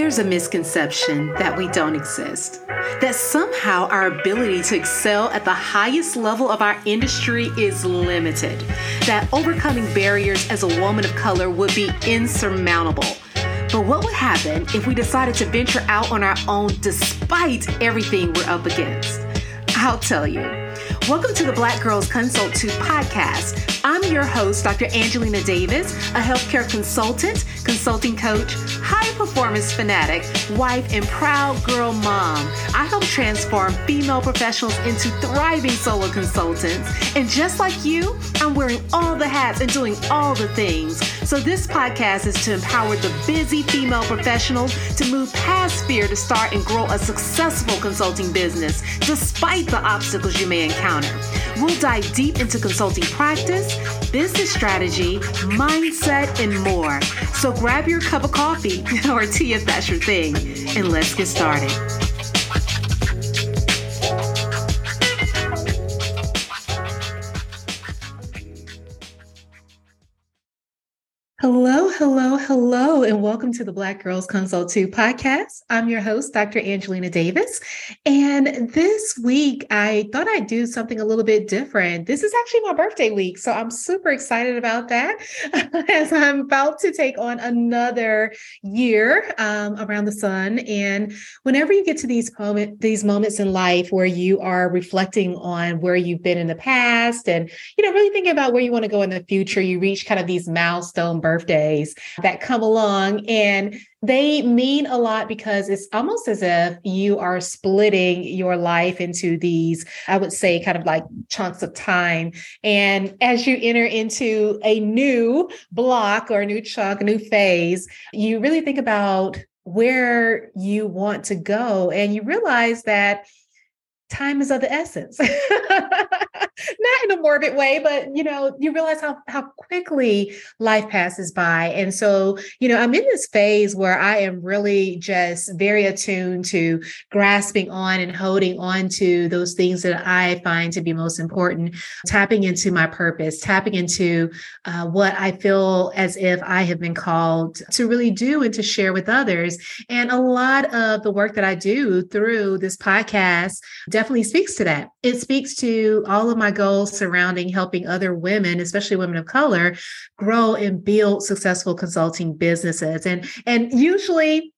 There's a misconception that we don't exist, that somehow our ability to excel at the highest level of our industry is limited, that overcoming barriers as a woman of color would be insurmountable. But what would happen if we decided to venture out on our own despite everything we're up against? I'll tell you. Welcome to the Black Girls Consult 2 podcast. I'm your host, Dr. Angelina Davis, a healthcare consultant, consulting coach, high performance fanatic, wife, and proud girl mom. I help transform female professionals into thriving solo consultants. And just like you, I'm wearing all the hats and doing all the things. So this podcast is to empower the busy female professional to move past fear to start and grow a successful consulting business, despite the obstacles you may encounter. We'll dive deep into consulting practice, business strategy, mindset, and more. So grab your cup of coffee or tea if that's your thing, and let's get started. Hello, and welcome to the Black Girls Consult 2 podcast. I'm your host, Dr. Angelina Davis. And this week, I thought I'd do something a little bit different. This is actually my birthday week. So I'm super excited about that as I'm about to take on another year um, around the sun. And whenever you get to these, moment, these moments in life where you are reflecting on where you've been in the past and, you know, really thinking about where you want to go in the future, you reach kind of these milestone birthdays that come along and they mean a lot because it's almost as if you are splitting your life into these, I would say, kind of like chunks of time. And as you enter into a new block or a new chunk, a new phase, you really think about where you want to go. And you realize that time is of the essence. Not in a morbid way, but you know, you realize how how quickly life passes by. And so, you know, I'm in this phase where I am really just very attuned to grasping on and holding on to those things that I find to be most important, tapping into my purpose, tapping into uh, what I feel as if I have been called to really do and to share with others. And a lot of the work that I do through this podcast definitely speaks to that. It speaks to all of my goals surrounding helping other women, especially women of color, grow and build successful consulting businesses. And and usually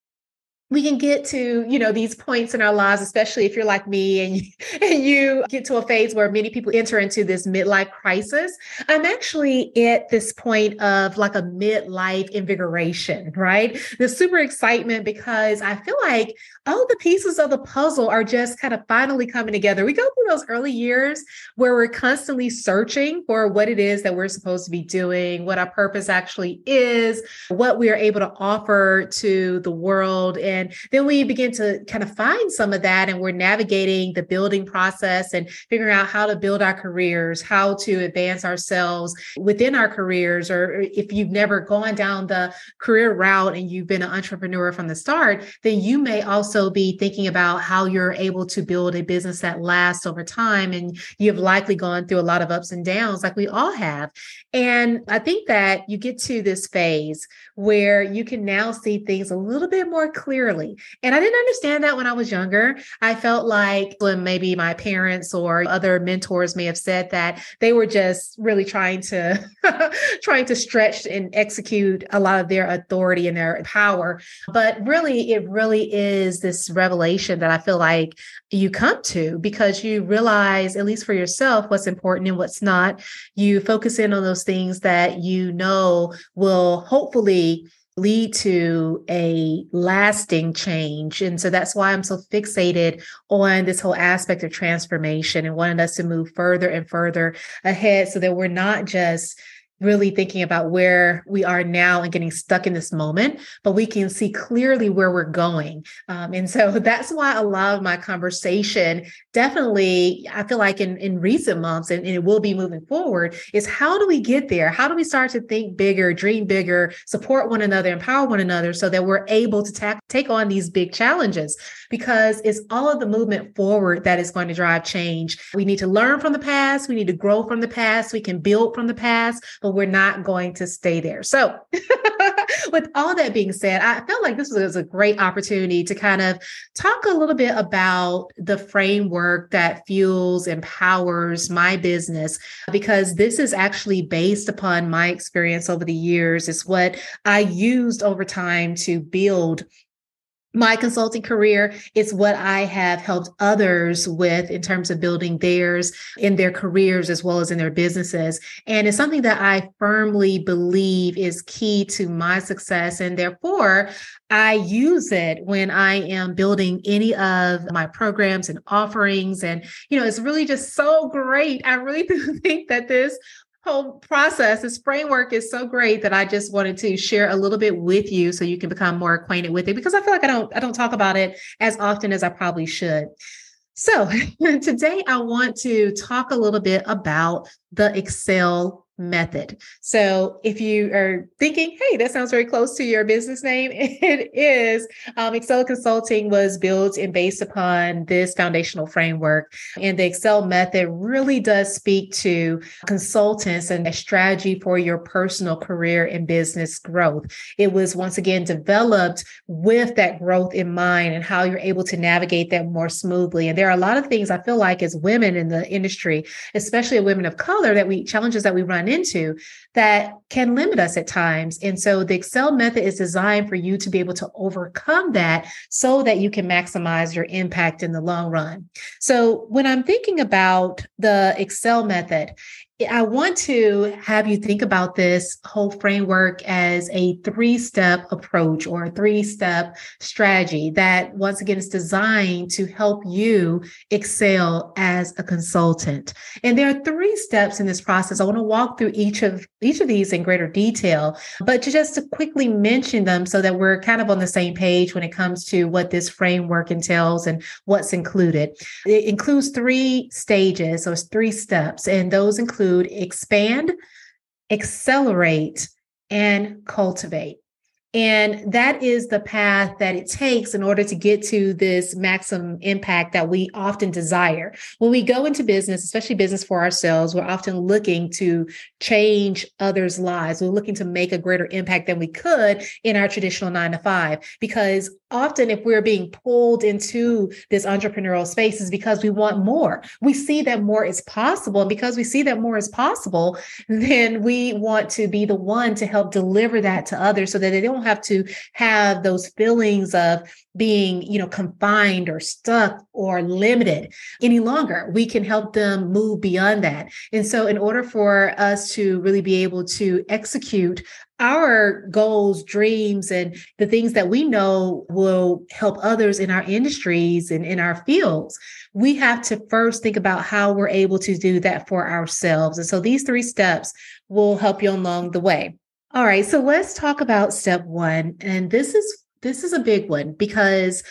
we can get to you know these points in our lives especially if you're like me and you, and you get to a phase where many people enter into this midlife crisis i'm actually at this point of like a midlife invigoration right the super excitement because i feel like all the pieces of the puzzle are just kind of finally coming together we go through those early years where we're constantly searching for what it is that we're supposed to be doing what our purpose actually is what we are able to offer to the world and and then we begin to kind of find some of that and we're navigating the building process and figuring out how to build our careers, how to advance ourselves within our careers. Or if you've never gone down the career route and you've been an entrepreneur from the start, then you may also be thinking about how you're able to build a business that lasts over time. And you've likely gone through a lot of ups and downs like we all have. And I think that you get to this phase where you can now see things a little bit more clearly. And I didn't understand that when I was younger. I felt like when maybe my parents or other mentors may have said that they were just really trying to trying to stretch and execute a lot of their authority and their power. But really it really is this revelation that I feel like you come to because you realize at least for yourself what's important and what's not. You focus in on those things that you know will hopefully lead to a lasting change. And so that's why I'm so fixated on this whole aspect of transformation and wanting us to move further and further ahead so that we're not just really thinking about where we are now and getting stuck in this moment, but we can see clearly where we're going. Um, and so that's why a lot of my conversation definitely, I feel like in, in recent months, and, and it will be moving forward, is how do we get there? How do we start to think bigger, dream bigger, support one another, empower one another so that we're able to ta- take on these big challenges? Because it's all of the movement forward that is going to drive change. We need to learn from the past, we need to grow from the past, we can build from the past, but we're not going to stay there. So, with all that being said, I felt like this was a great opportunity to kind of talk a little bit about the framework that fuels, empowers my business, because this is actually based upon my experience over the years. It's what I used over time to build my consulting career is what I have helped others with in terms of building theirs in their careers as well as in their businesses. And it's something that I firmly believe is key to my success. And therefore, I use it when I am building any of my programs and offerings. And, you know, it's really just so great. I really do think that this whole process, this framework is so great that I just wanted to share a little bit with you so you can become more acquainted with it because I feel like I don't I don't talk about it as often as I probably should. So, today I want to talk a little bit about the Excel method. So if you are thinking, hey, that sounds very close to your business name, it is. Um, Excel Consulting was built and based upon this foundational framework. And the Excel method really does speak to consultants and a strategy for your personal career and business growth. It was once again developed with that growth in mind and how you're able to navigate that more smoothly. And there are a lot of things I feel like as women in the industry, especially women of color, that we challenges that we run into that can limit us at times. And so the Excel method is designed for you to be able to overcome that so that you can maximize your impact in the long run. So when I'm thinking about the Excel method, I want to have you think about this whole framework as a three step approach or a three step strategy that, once again, is designed to help you excel as a consultant. And there are three steps in this process. I want to walk through each of each of these in greater detail, but to just to quickly mention them so that we're kind of on the same page when it comes to what this framework entails and what's included. It includes three stages, it's three steps, and those include include expand, accelerate, and cultivate. And that is the path that it takes in order to get to this maximum impact that we often desire. When we go into business, especially business for ourselves, we're often looking to change others' lives. We're looking to make a greater impact than we could in our traditional nine to five. Because often, if we're being pulled into this entrepreneurial space, is because we want more. We see that more is possible. And because we see that more is possible, then we want to be the one to help deliver that to others so that they don't have to have those feelings of being, you know, confined or stuck or limited any longer. We can help them move beyond that. And so in order for us to really be able to execute our goals, dreams, and the things that we know will help others in our industries and in our fields, we have to first think about how we're able to do that for ourselves. And so these three steps will help you along the way. All right, so let's talk about step 1 and this is this is a big one because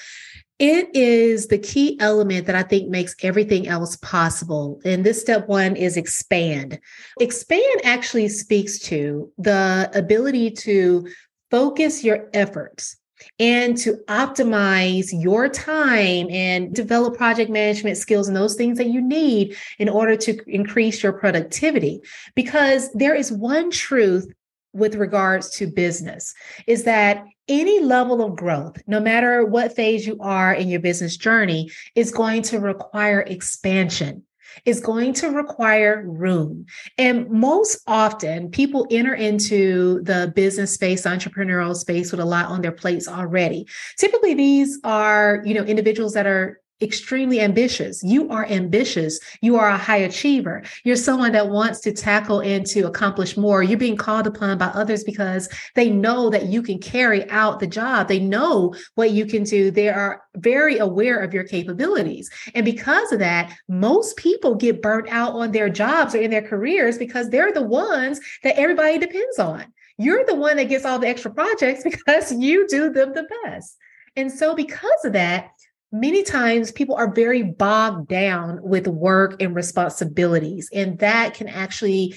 it is the key element that I think makes everything else possible. And this step 1 is expand. Expand actually speaks to the ability to focus your efforts and to optimize your time and develop project management skills and those things that you need in order to increase your productivity. Because there is one truth with regards to business is that any level of growth, no matter what phase you are in your business journey, is going to require expansion. Is going to require room. And most often, people enter into the business space, entrepreneurial space with a lot on their plates already. Typically, these are, you know, individuals that are extremely ambitious. You are ambitious. You are a high achiever. You're someone that wants to tackle and to accomplish more. You're being called upon by others because they know that you can carry out the job. They know what you can do. They are very aware of your capabilities. And because of that, most people get burnt out on their jobs or in their careers because they're the ones that everybody depends on. You're the one that gets all the extra projects because you do them the best. And so, because of that, many times people are very bogged down with work and responsibilities and that can actually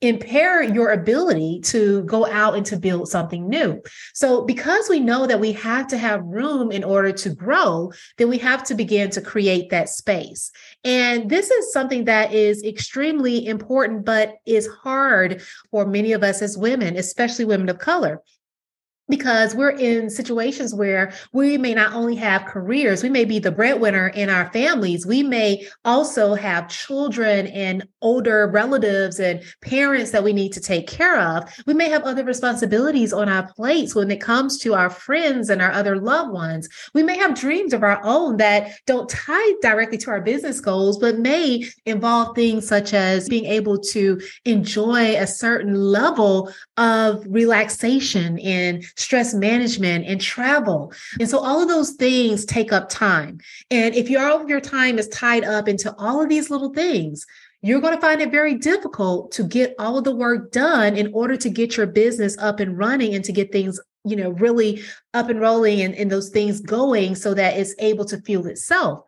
impair your ability to go out and to build something new. So, because we know that we have to have room in order to grow, then we have to begin to create that space. And this is something that is extremely important, but is hard for many of us as women, especially women of color because we're in situations where we may not only have careers, we may be the breadwinner in our families. We may also have children and older relatives and parents that we need to take care of. We may have other responsibilities on our plates when it comes to our friends and our other loved ones. We may have dreams of our own that don't tie directly to our business goals, but may involve things such as being able to enjoy a certain level of relaxation and stress management and travel. And so all of those things take up time. And if your all of your time is tied up into all of these little things, you're going to find it very difficult to get all of the work done in order to get your business up and running and to get things you know really up and rolling and, and those things going so that it's able to fuel itself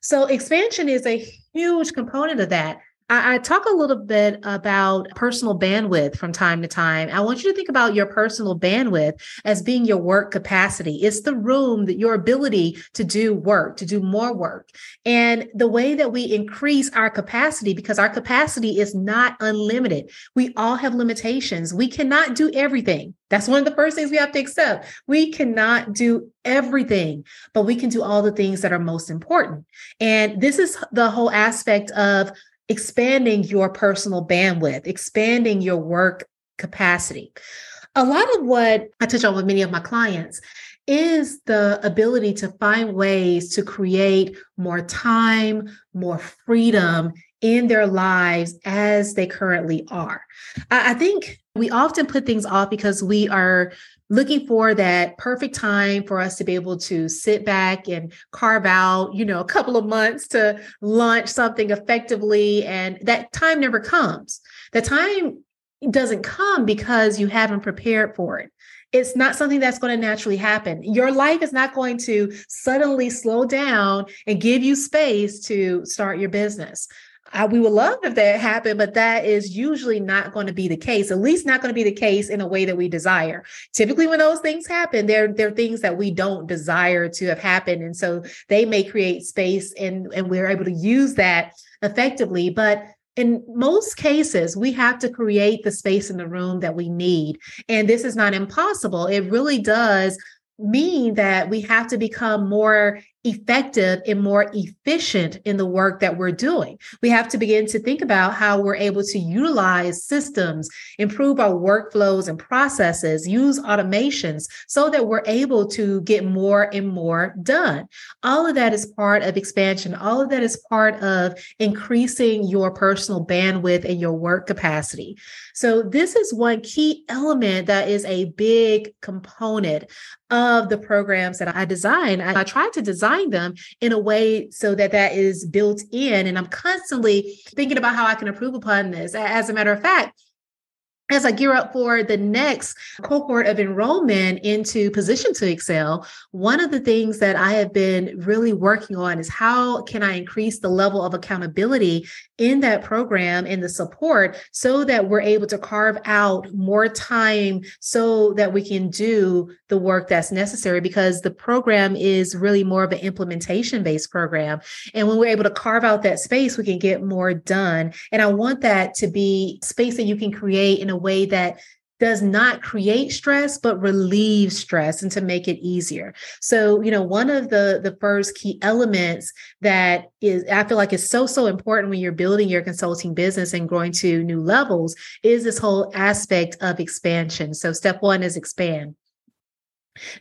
so expansion is a huge component of that I, I talk a little bit about personal bandwidth from time to time. I want you to think about your personal bandwidth as being your work capacity. It's the room that your ability to do work, to do more work. And the way that we increase our capacity, because our capacity is not unlimited. We all have limitations. We cannot do everything. That's one of the first things we have to accept. We cannot do everything, but we can do all the things that are most important. And this is the whole aspect of expanding your personal bandwidth, expanding your work capacity. A lot of what I touch on with many of my clients is the ability to find ways to create more time, more freedom in their lives as they currently are. I, think we often put things off because we are looking for that perfect time for us to be able to sit back and carve out, you know, a couple of months to launch something effectively. And that time never comes. The time doesn't come because you haven't prepared for it. It's not something that's going to naturally happen. Your life is not going to suddenly slow down and give you space to start your business. I, we would love if that happened, but that is usually not going to be the case, at least not going to be the case in a way that we desire. Typically, when those things happen, they're, they're things that we don't desire to have happened. And so they may create space and, and we're able to use that effectively. But in most cases, we have to create the space in the room that we need. And this is not impossible. It really does mean that we have to become more effective and more efficient in the work that we're doing. We have to begin to think about how we're able to utilize systems, improve our workflows and processes, use automations so that we're able to get more and more done. All of that is part of expansion. All of that is part of increasing your personal bandwidth and your work capacity. So, this is one key element that is a big component of the programs that I design. I, I try to design them in a way so that that is built in. And I'm constantly thinking about how I can improve upon this. As a matter of fact, as I gear up for the next cohort of enrollment into Position to Excel, one of the things that I have been really working on is how can I increase the level of accountability in that program and the support so that we're able to carve out more time so that we can do the work that's necessary because the program is really more of an implementation based program. And when we're able to carve out that space, we can get more done. And I want that to be space that you can create in a way that does not create stress but relieves stress and to make it easier. So you know one of the the first key elements that is i feel like is so so important when you're building your consulting business and growing to new levels is this whole aspect of expansion. So step one is expand.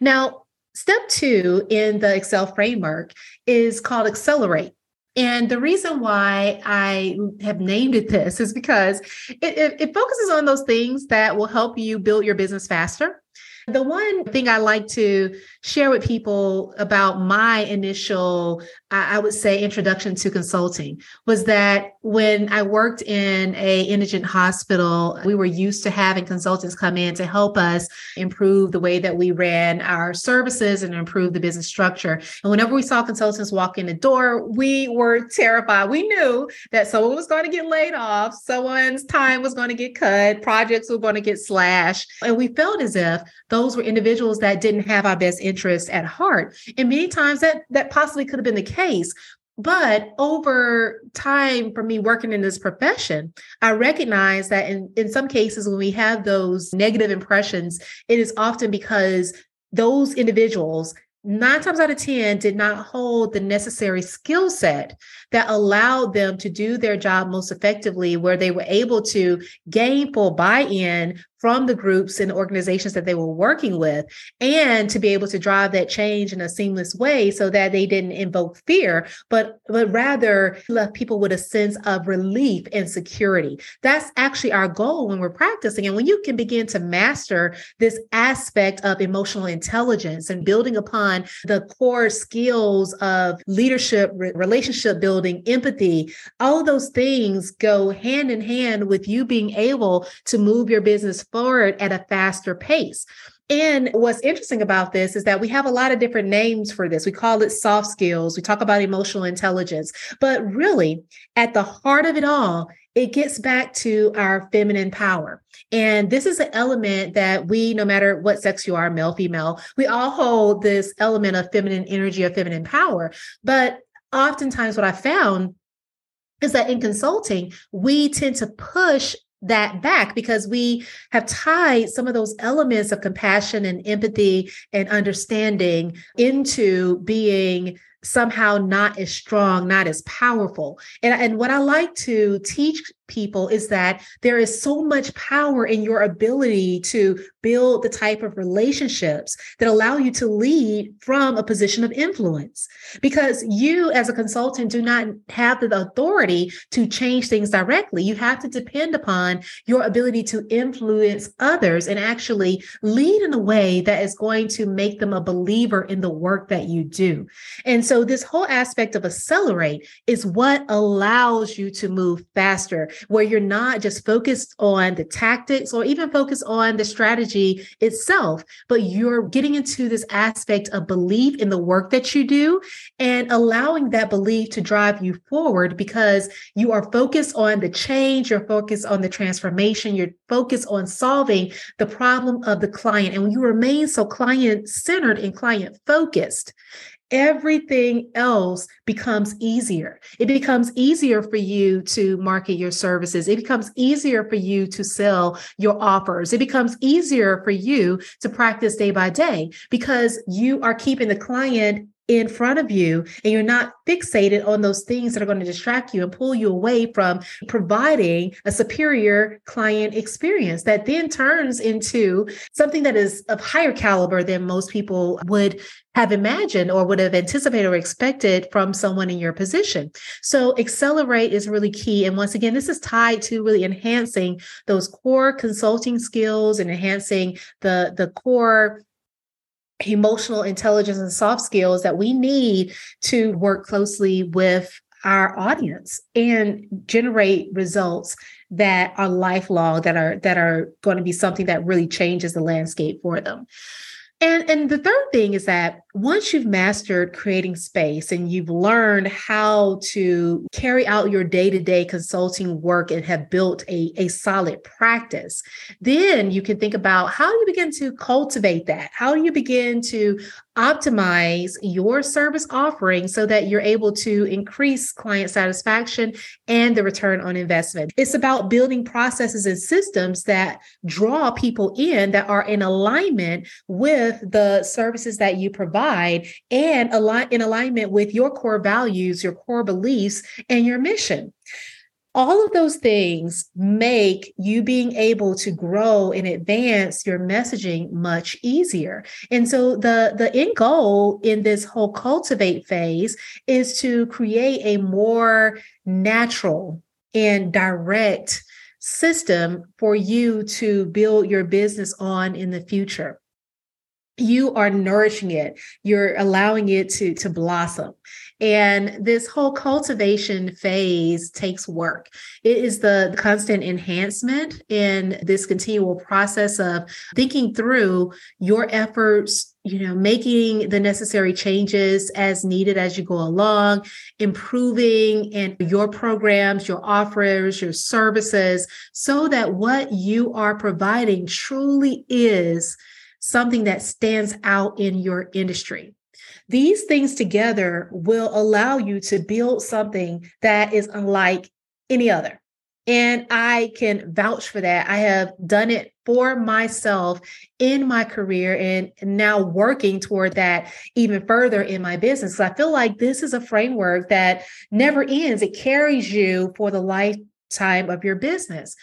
Now step two in the excel framework is called accelerate and the reason why I have named it this is because it, it, it, focuses on those things that will help you build your business faster. The one thing I like to share with people about my initial, I would say, introduction to consulting was that when I worked in a indigent hospital, we were used to having consultants come in to help us improve the way that we ran our services and improve the business structure. And whenever we saw consultants walk in the door, we were terrified. We knew that someone was going to get laid off, someone's time was going to get cut, projects were going to get slashed. And we felt as if those were individuals that didn't have our best interests at heart. And many times that that possibly could have been the case. But over time, for me working in this profession, I recognize that in, in some cases, when we have those negative impressions, it is often because those individuals nine times out of 10 did not hold the necessary skill set that allowed them to do their job most effectively, where they were able to gain full buy in from the groups and organizations that they were working with and to be able to drive that change in a seamless way so that they didn't invoke fear but but rather left people with a sense of relief and security. That's actually our goal when we're practicing. And when you can begin to master this aspect of emotional intelligence and building upon the core skills of leadership relationship building empathy all of those things go hand in hand with you being able to move your business forward at a faster pace. And what's interesting about this is that we have a lot of different names for this. We call it soft skills, we talk about emotional intelligence, but really, at the heart of it all, it gets back to our feminine power. And this is an element that we, no matter what sex you are, male, female, we all hold this element of feminine energy or feminine power. But oftentimes, what I found is that in consulting, we tend to push that back because we have tied some of those elements of compassion and empathy and understanding into being somehow not as strong, not as powerful. And, and what I like to teach people is that there is so much power in your ability to build the type of relationships that allow you to lead from a position of influence. Because you as a consultant do not have the authority to change things directly. You have to depend upon your ability to influence others and actually lead in a way that is going to make them a believer in the work that you do. And so this whole aspect of accelerate is what allows you to move faster where you're not just focused on the tactics or even focused on the strategy itself, but you're getting into this aspect of belief in the work that you do and allowing that belief to drive you forward because you are focused on the change, you're focused on the transformation, you're focused on solving the problem of the client. And when you remain so client centered and client focused, everything else becomes easier. It becomes easier for you to market your services. It becomes easier for you to sell your offers. It becomes easier for you to practice day by day because you are keeping the client in front of you and you're not fixated on those things that are going to distract you and pull you away from providing a superior client experience that then turns into something that is of higher caliber than most people would have imagined or would have anticipated or expected from someone in your position. So accelerate is really key. And once again, this is tied to really enhancing those core consulting skills and enhancing the, the core emotional intelligence and soft skills that we need to work closely with our audience and generate results that are lifelong that are that are going to be something that really changes the landscape for them. And and the third thing is that once you've mastered creating space and you've learned how to carry out your day-to-day consulting work and have built a, a solid practice, then you can think about how you begin to cultivate that? How do you begin to optimize your service offering so that you're able to increase client satisfaction and the return on investment. It's about building processes and systems that draw people in that are in alignment with the services that you provide and align in alignment with your core values, your core beliefs, and your mission. All of those things make you being able to grow and advance your messaging much easier. And so the the end goal in this whole cultivate phase is to create a more natural and direct system for you to build your business on in the future you are nourishing it you're allowing it to to blossom and this whole cultivation phase takes work. It is the constant enhancement in this continual process of thinking through your efforts, you know, making the necessary changes as needed as you go along, improving in your programs, your offers, your services, so that what you are providing truly is something that stands out in your industry. These things together will allow you to build something that is unlike any other. And I can vouch for that. I have done it for myself in my career and now working toward that even further in my business. So I feel like this is a framework that never ends, it carries you for the lifetime of your business.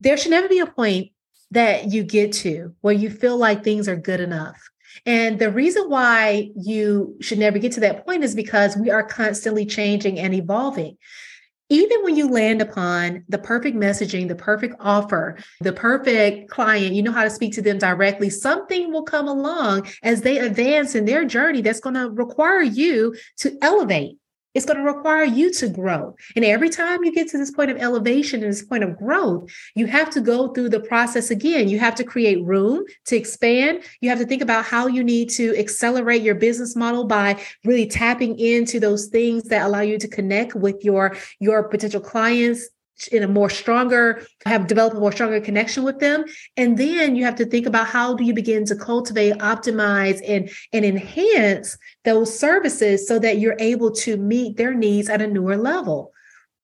There should never be a point that you get to where you feel like things are good enough. And the reason why you should never get to that point is because we are constantly changing and evolving. Even when you land upon the perfect messaging, the perfect offer, the perfect client, you know how to speak to them directly, something will come along as they advance in their journey that's going to require you to elevate it's going to require you to grow. And every time you get to this point of elevation and this point of growth, you have to go through the process again. You have to create room to expand. You have to think about how you need to accelerate your business model by really tapping into those things that allow you to connect with your, your potential clients, in a more stronger have developed a more stronger connection with them. And then you have to think about how do you begin to cultivate optimize and and enhance those services so that you're able to meet their needs at a newer level.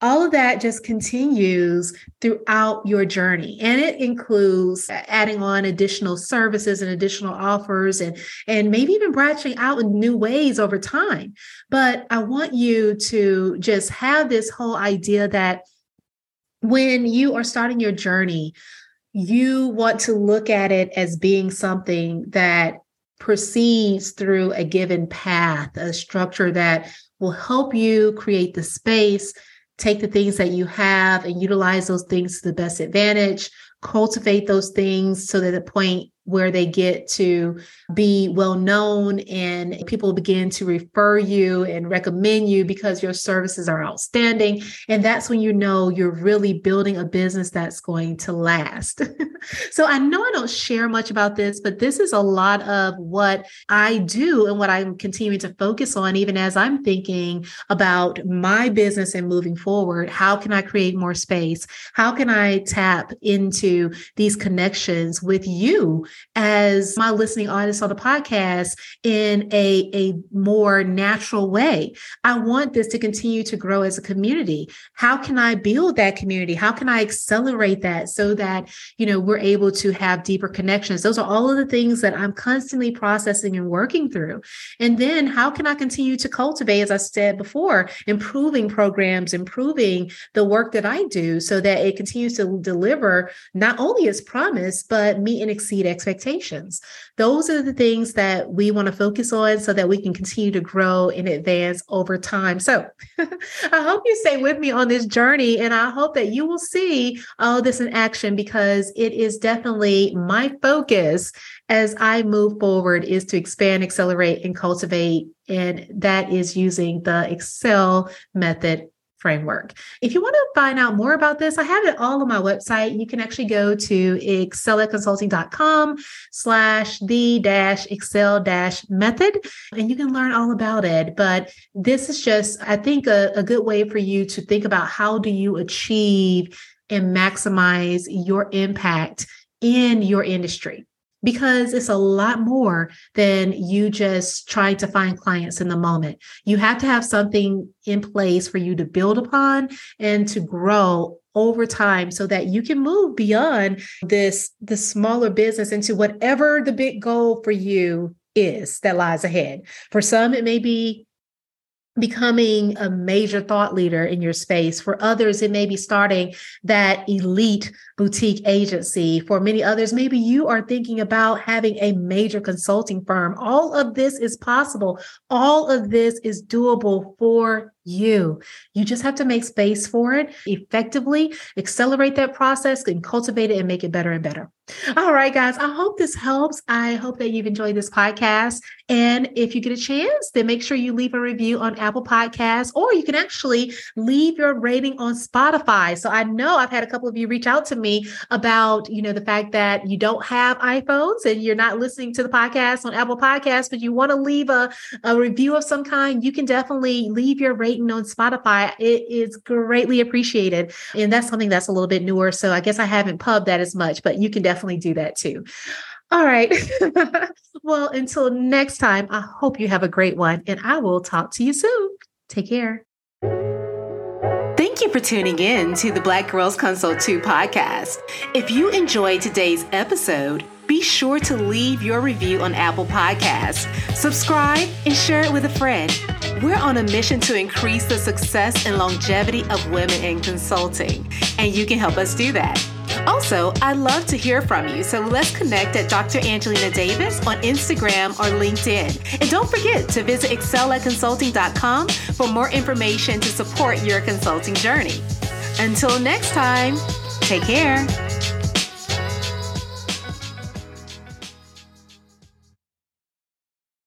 All of that just continues throughout your journey. And it includes adding on additional services and additional offers and and maybe even branching out in new ways over time. But i want you to just have this whole idea that when you are starting your journey, you want to look at it as being something that proceeds through a given path, a structure that will help you create the space, take the things that you have and utilize those things to the best advantage, cultivate those things so that the point where they get to be well known and people begin to refer you and recommend you because your services are outstanding. And that's when you know you're really building a business that's going to last. so I know I don't share much about this, but this is a lot of what I do and what I'm continuing to focus on, even as I'm thinking about my business and moving forward. How can I create more space? How can I tap into these connections with you as my listening audience on the podcast in a, a more natural way. I want this to continue to grow as a community. How can I build that community? How can I accelerate that so that, you know, we're able to have deeper connections? Those are all of the things that I'm constantly processing and working through. And then how can I continue to cultivate, as I said before, improving programs, improving the work that I do so that it continues to deliver not only its promise, but meet and exceed expectations. Those are the things that we want to focus on so that we can continue to grow and advance over time. So I hope you stay with me on this journey and I hope that you will see all this in action because it is definitely my focus as I move forward is to expand, accelerate, and cultivate. And that is using the Excel method framework. If you want to find out more about this, I have it all on my website. You can actually go to excelatconsulting.com slash the dash excel dash method and you can learn all about it. But this is just, I think, a, a good way for you to think about how do you achieve and maximize your impact in your industry because it's a lot more than you just trying to find clients in the moment. You have to have something in place for you to build upon and to grow over time so that you can move beyond this the smaller business into whatever the big goal for you is that lies ahead. For some it may be becoming a major thought leader in your space. For others, it may be starting that elite boutique agency. For many others, maybe you are thinking about having a major consulting firm. All of this is possible. All of this is doable for you. You just have to make space for it effectively, accelerate that process and cultivate it and make it better and better. All right, guys, I hope this helps. I hope that you've enjoyed this podcast. And if you get a chance, then make sure you leave a review on Apple Podcasts, or you can actually leave your rating on Spotify. So I know I've had a couple of you reach out to me about, you know, the fact that you don't have iPhones and you're not listening to the podcast on Apple Podcasts, but you want to leave a, a review of some kind, you can definitely leave your rating on Spotify. It is greatly appreciated. And that's something that's a little bit newer. So I guess I haven't pubbed that as much, but you can definitely definitely do that too. All right. well, until next time, I hope you have a great one and I will talk to you soon. Take care. Thank you for tuning in to the Black Girls Consult 2 podcast. If you enjoyed today's episode, be sure to leave your review on Apple Podcasts, subscribe, and share it with a friend. We're on a mission to increase the success and longevity of women in consulting, and you can help us do that. Also, I'd love to hear from you, so let's connect at Dr. Angelina Davis on Instagram or LinkedIn. And don't forget to visit excelatconsulting.com for more information to support your consulting journey. Until next time, take care.